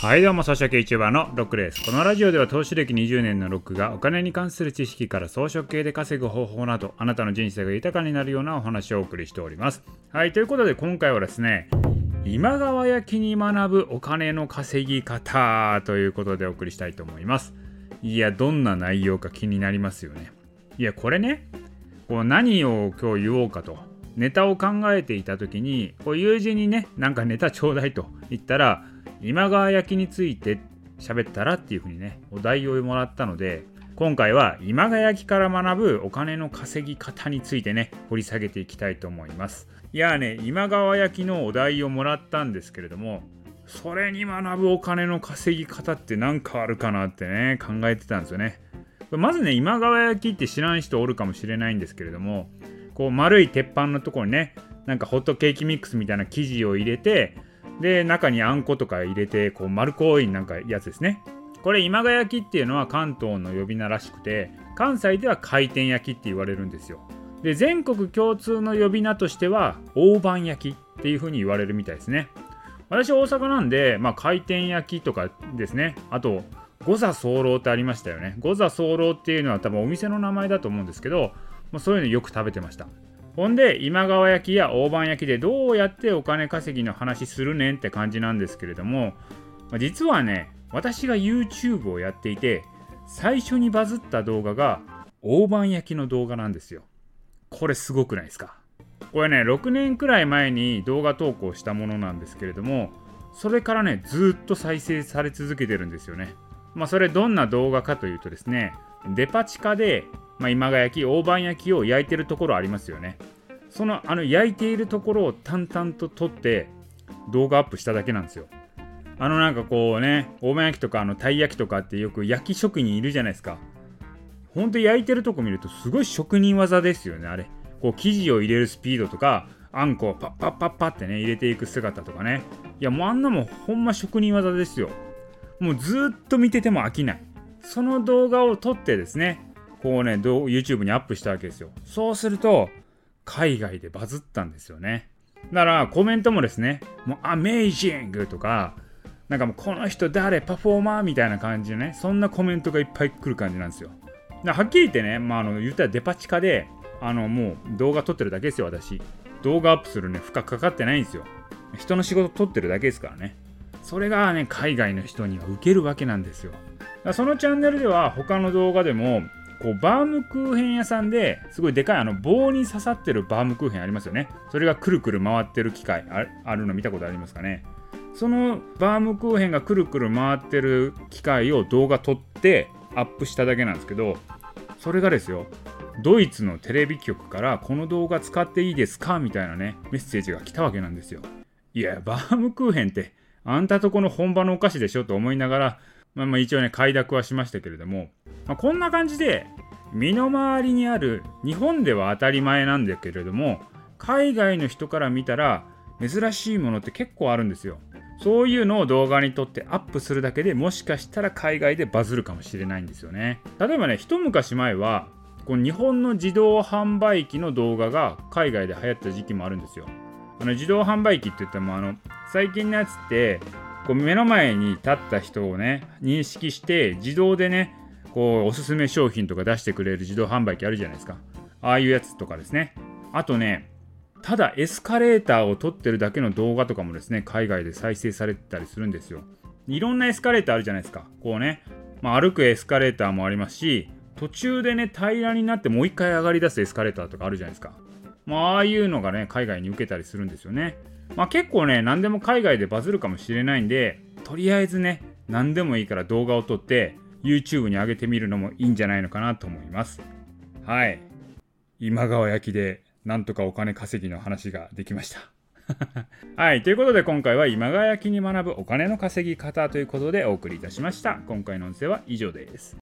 はいどうも、草食系 YouTuber のロックです。このラジオでは投資歴20年のロックがお金に関する知識から装飾系で稼ぐ方法など、あなたの人生が豊かになるようなお話をお送りしております。はい、ということで今回はですね、今川焼きに学ぶお金の稼ぎ方ということでお送りしたいと思います。いや、どんな内容か気になりますよね。いや、これね、こう何を今日言おうかと。ネタを考えていた時にこう友人にねなんかネタちょうだいと言ったら今川焼きについて喋ったらっていうふうにね、お題をもらったので、今回は今川焼きから学ぶお金の稼ぎ方についてね、掘り下げていきたいと思います。いやね、今川焼きのお題をもらったんですけれども、それに学ぶお金の稼ぎ方って何かあるかなってね、考えてたんですよね。まずね、今川焼きって知らん人おるかもしれないんですけれども、こう丸い鉄板のところにね、なんかホットケーキミックスみたいな生地を入れて、で中にあんことか入れてこう丸濃いなんかやつですね。これ今川焼きっていうのは関東の呼び名らしくて関西では回転焼きって言われるんですよ。で全国共通の呼び名としては大判焼きっていう風に言われるみたいですね。私大阪なんで、まあ、回転焼きとかですね。あと五座候ってありましたよね。五座候っていうのは多分お店の名前だと思うんですけど、まあ、そういうのよく食べてました。ほんで今川焼きや大判焼きでどうやってお金稼ぎの話するねんって感じなんですけれども実はね私が YouTube をやっていて最初にバズった動画が大判焼きの動画なんですよ。これすごくないですか？これね6年くらい前に動画投稿したものなんですけれどもそれからねずっと再生され続けてるんですよね。まあそれどんな動画かというとですねデパ地下でまあ、今川焼き大判焼きを焼いてるところありますよね。そのあの焼いているところを淡々と撮って動画アップしただけなんですよ。あのなんかこうね大判焼きとかあのたい焼きとかってよく焼き職人いるじゃないですか。ほんと焼いてるとこ見るとすごい職人技ですよねあれ。こう生地を入れるスピードとかあんこをパッパッパッパってね入れていく姿とかね。いやもうあんなもんほんま職人技ですよ。もうずっと見てても飽きない。その動画を撮ってですねこうね、YouTube にアップしたわけですよ。そうすると、海外でバズったんですよね。だからコメントもですね、もうアメイジングとか、なんかもうこの人誰パフォーマーみたいな感じでね、そんなコメントがいっぱい来る感じなんですよ。はっきり言ってね、まあ、あの言ったらデパ地下で、あのもう動画撮ってるだけですよ、私。動画アップするね、負荷かかってないんですよ。人の仕事撮ってるだけですからね。それがね、海外の人には受けるわけなんですよ。そのチャンネルでは他の動画でもこうバームクーヘン屋さんですごいでかいあの棒に刺さってるバームクーヘンありますよね。それがくるくる回ってる機械。あるの見たことありますかね。そのバームクーヘンがくるくる回ってる機械を動画撮ってアップしただけなんですけどそれがですよドイツのテレビ局からこの動画使っていいですかみたいなねメッセージが来たわけなんですよ。いやバームクーヘンってあんたとこの本場のお菓子でしょと思いながらまあ、まあ一応ね快諾はしましたけれども、まあ、こんな感じで身の回りにある日本では当たり前なんだけれども海外の人から見たら珍しいものって結構あるんですよ。そういうのを動画に撮ってアップするだけでもしかしたら海外でバズるかもしれないんですよね。例えばね一昔前はこの日本の自動販売機の動画が海外で流行った時期もあるんですよ。あの自動販売機って言ってもあの最近のやつってこう目の前に立った人をね認識して自動でねこうおすすめ商品とか出してくれる自動販売機あるじゃないですか。ああいうやつとかですね。あとねただエスカレーターを撮ってるだけの動画とかもですね海外で再生されてたりするんですよ。いろんなエスカレーターあるじゃないですか。こうね、まあ、歩くエスカレーターもありますし途中でね平らになってもう一回上がり出すエスカレーターとかあるじゃないですか。まあああいうのがね海外に受けたりするんですよねまあ、結構ね、何でも海外でバズるかもしれないんで、とりあえずね、何でもいいから動画を撮って YouTube に上げてみるのもいいんじゃないのかなと思います。はい。今川焼きでなんとかお金稼ぎの話ができました。はい。ということで今回は今川焼きに学ぶお金の稼ぎ方ということでお送りいたしました。今回の音声は以上です。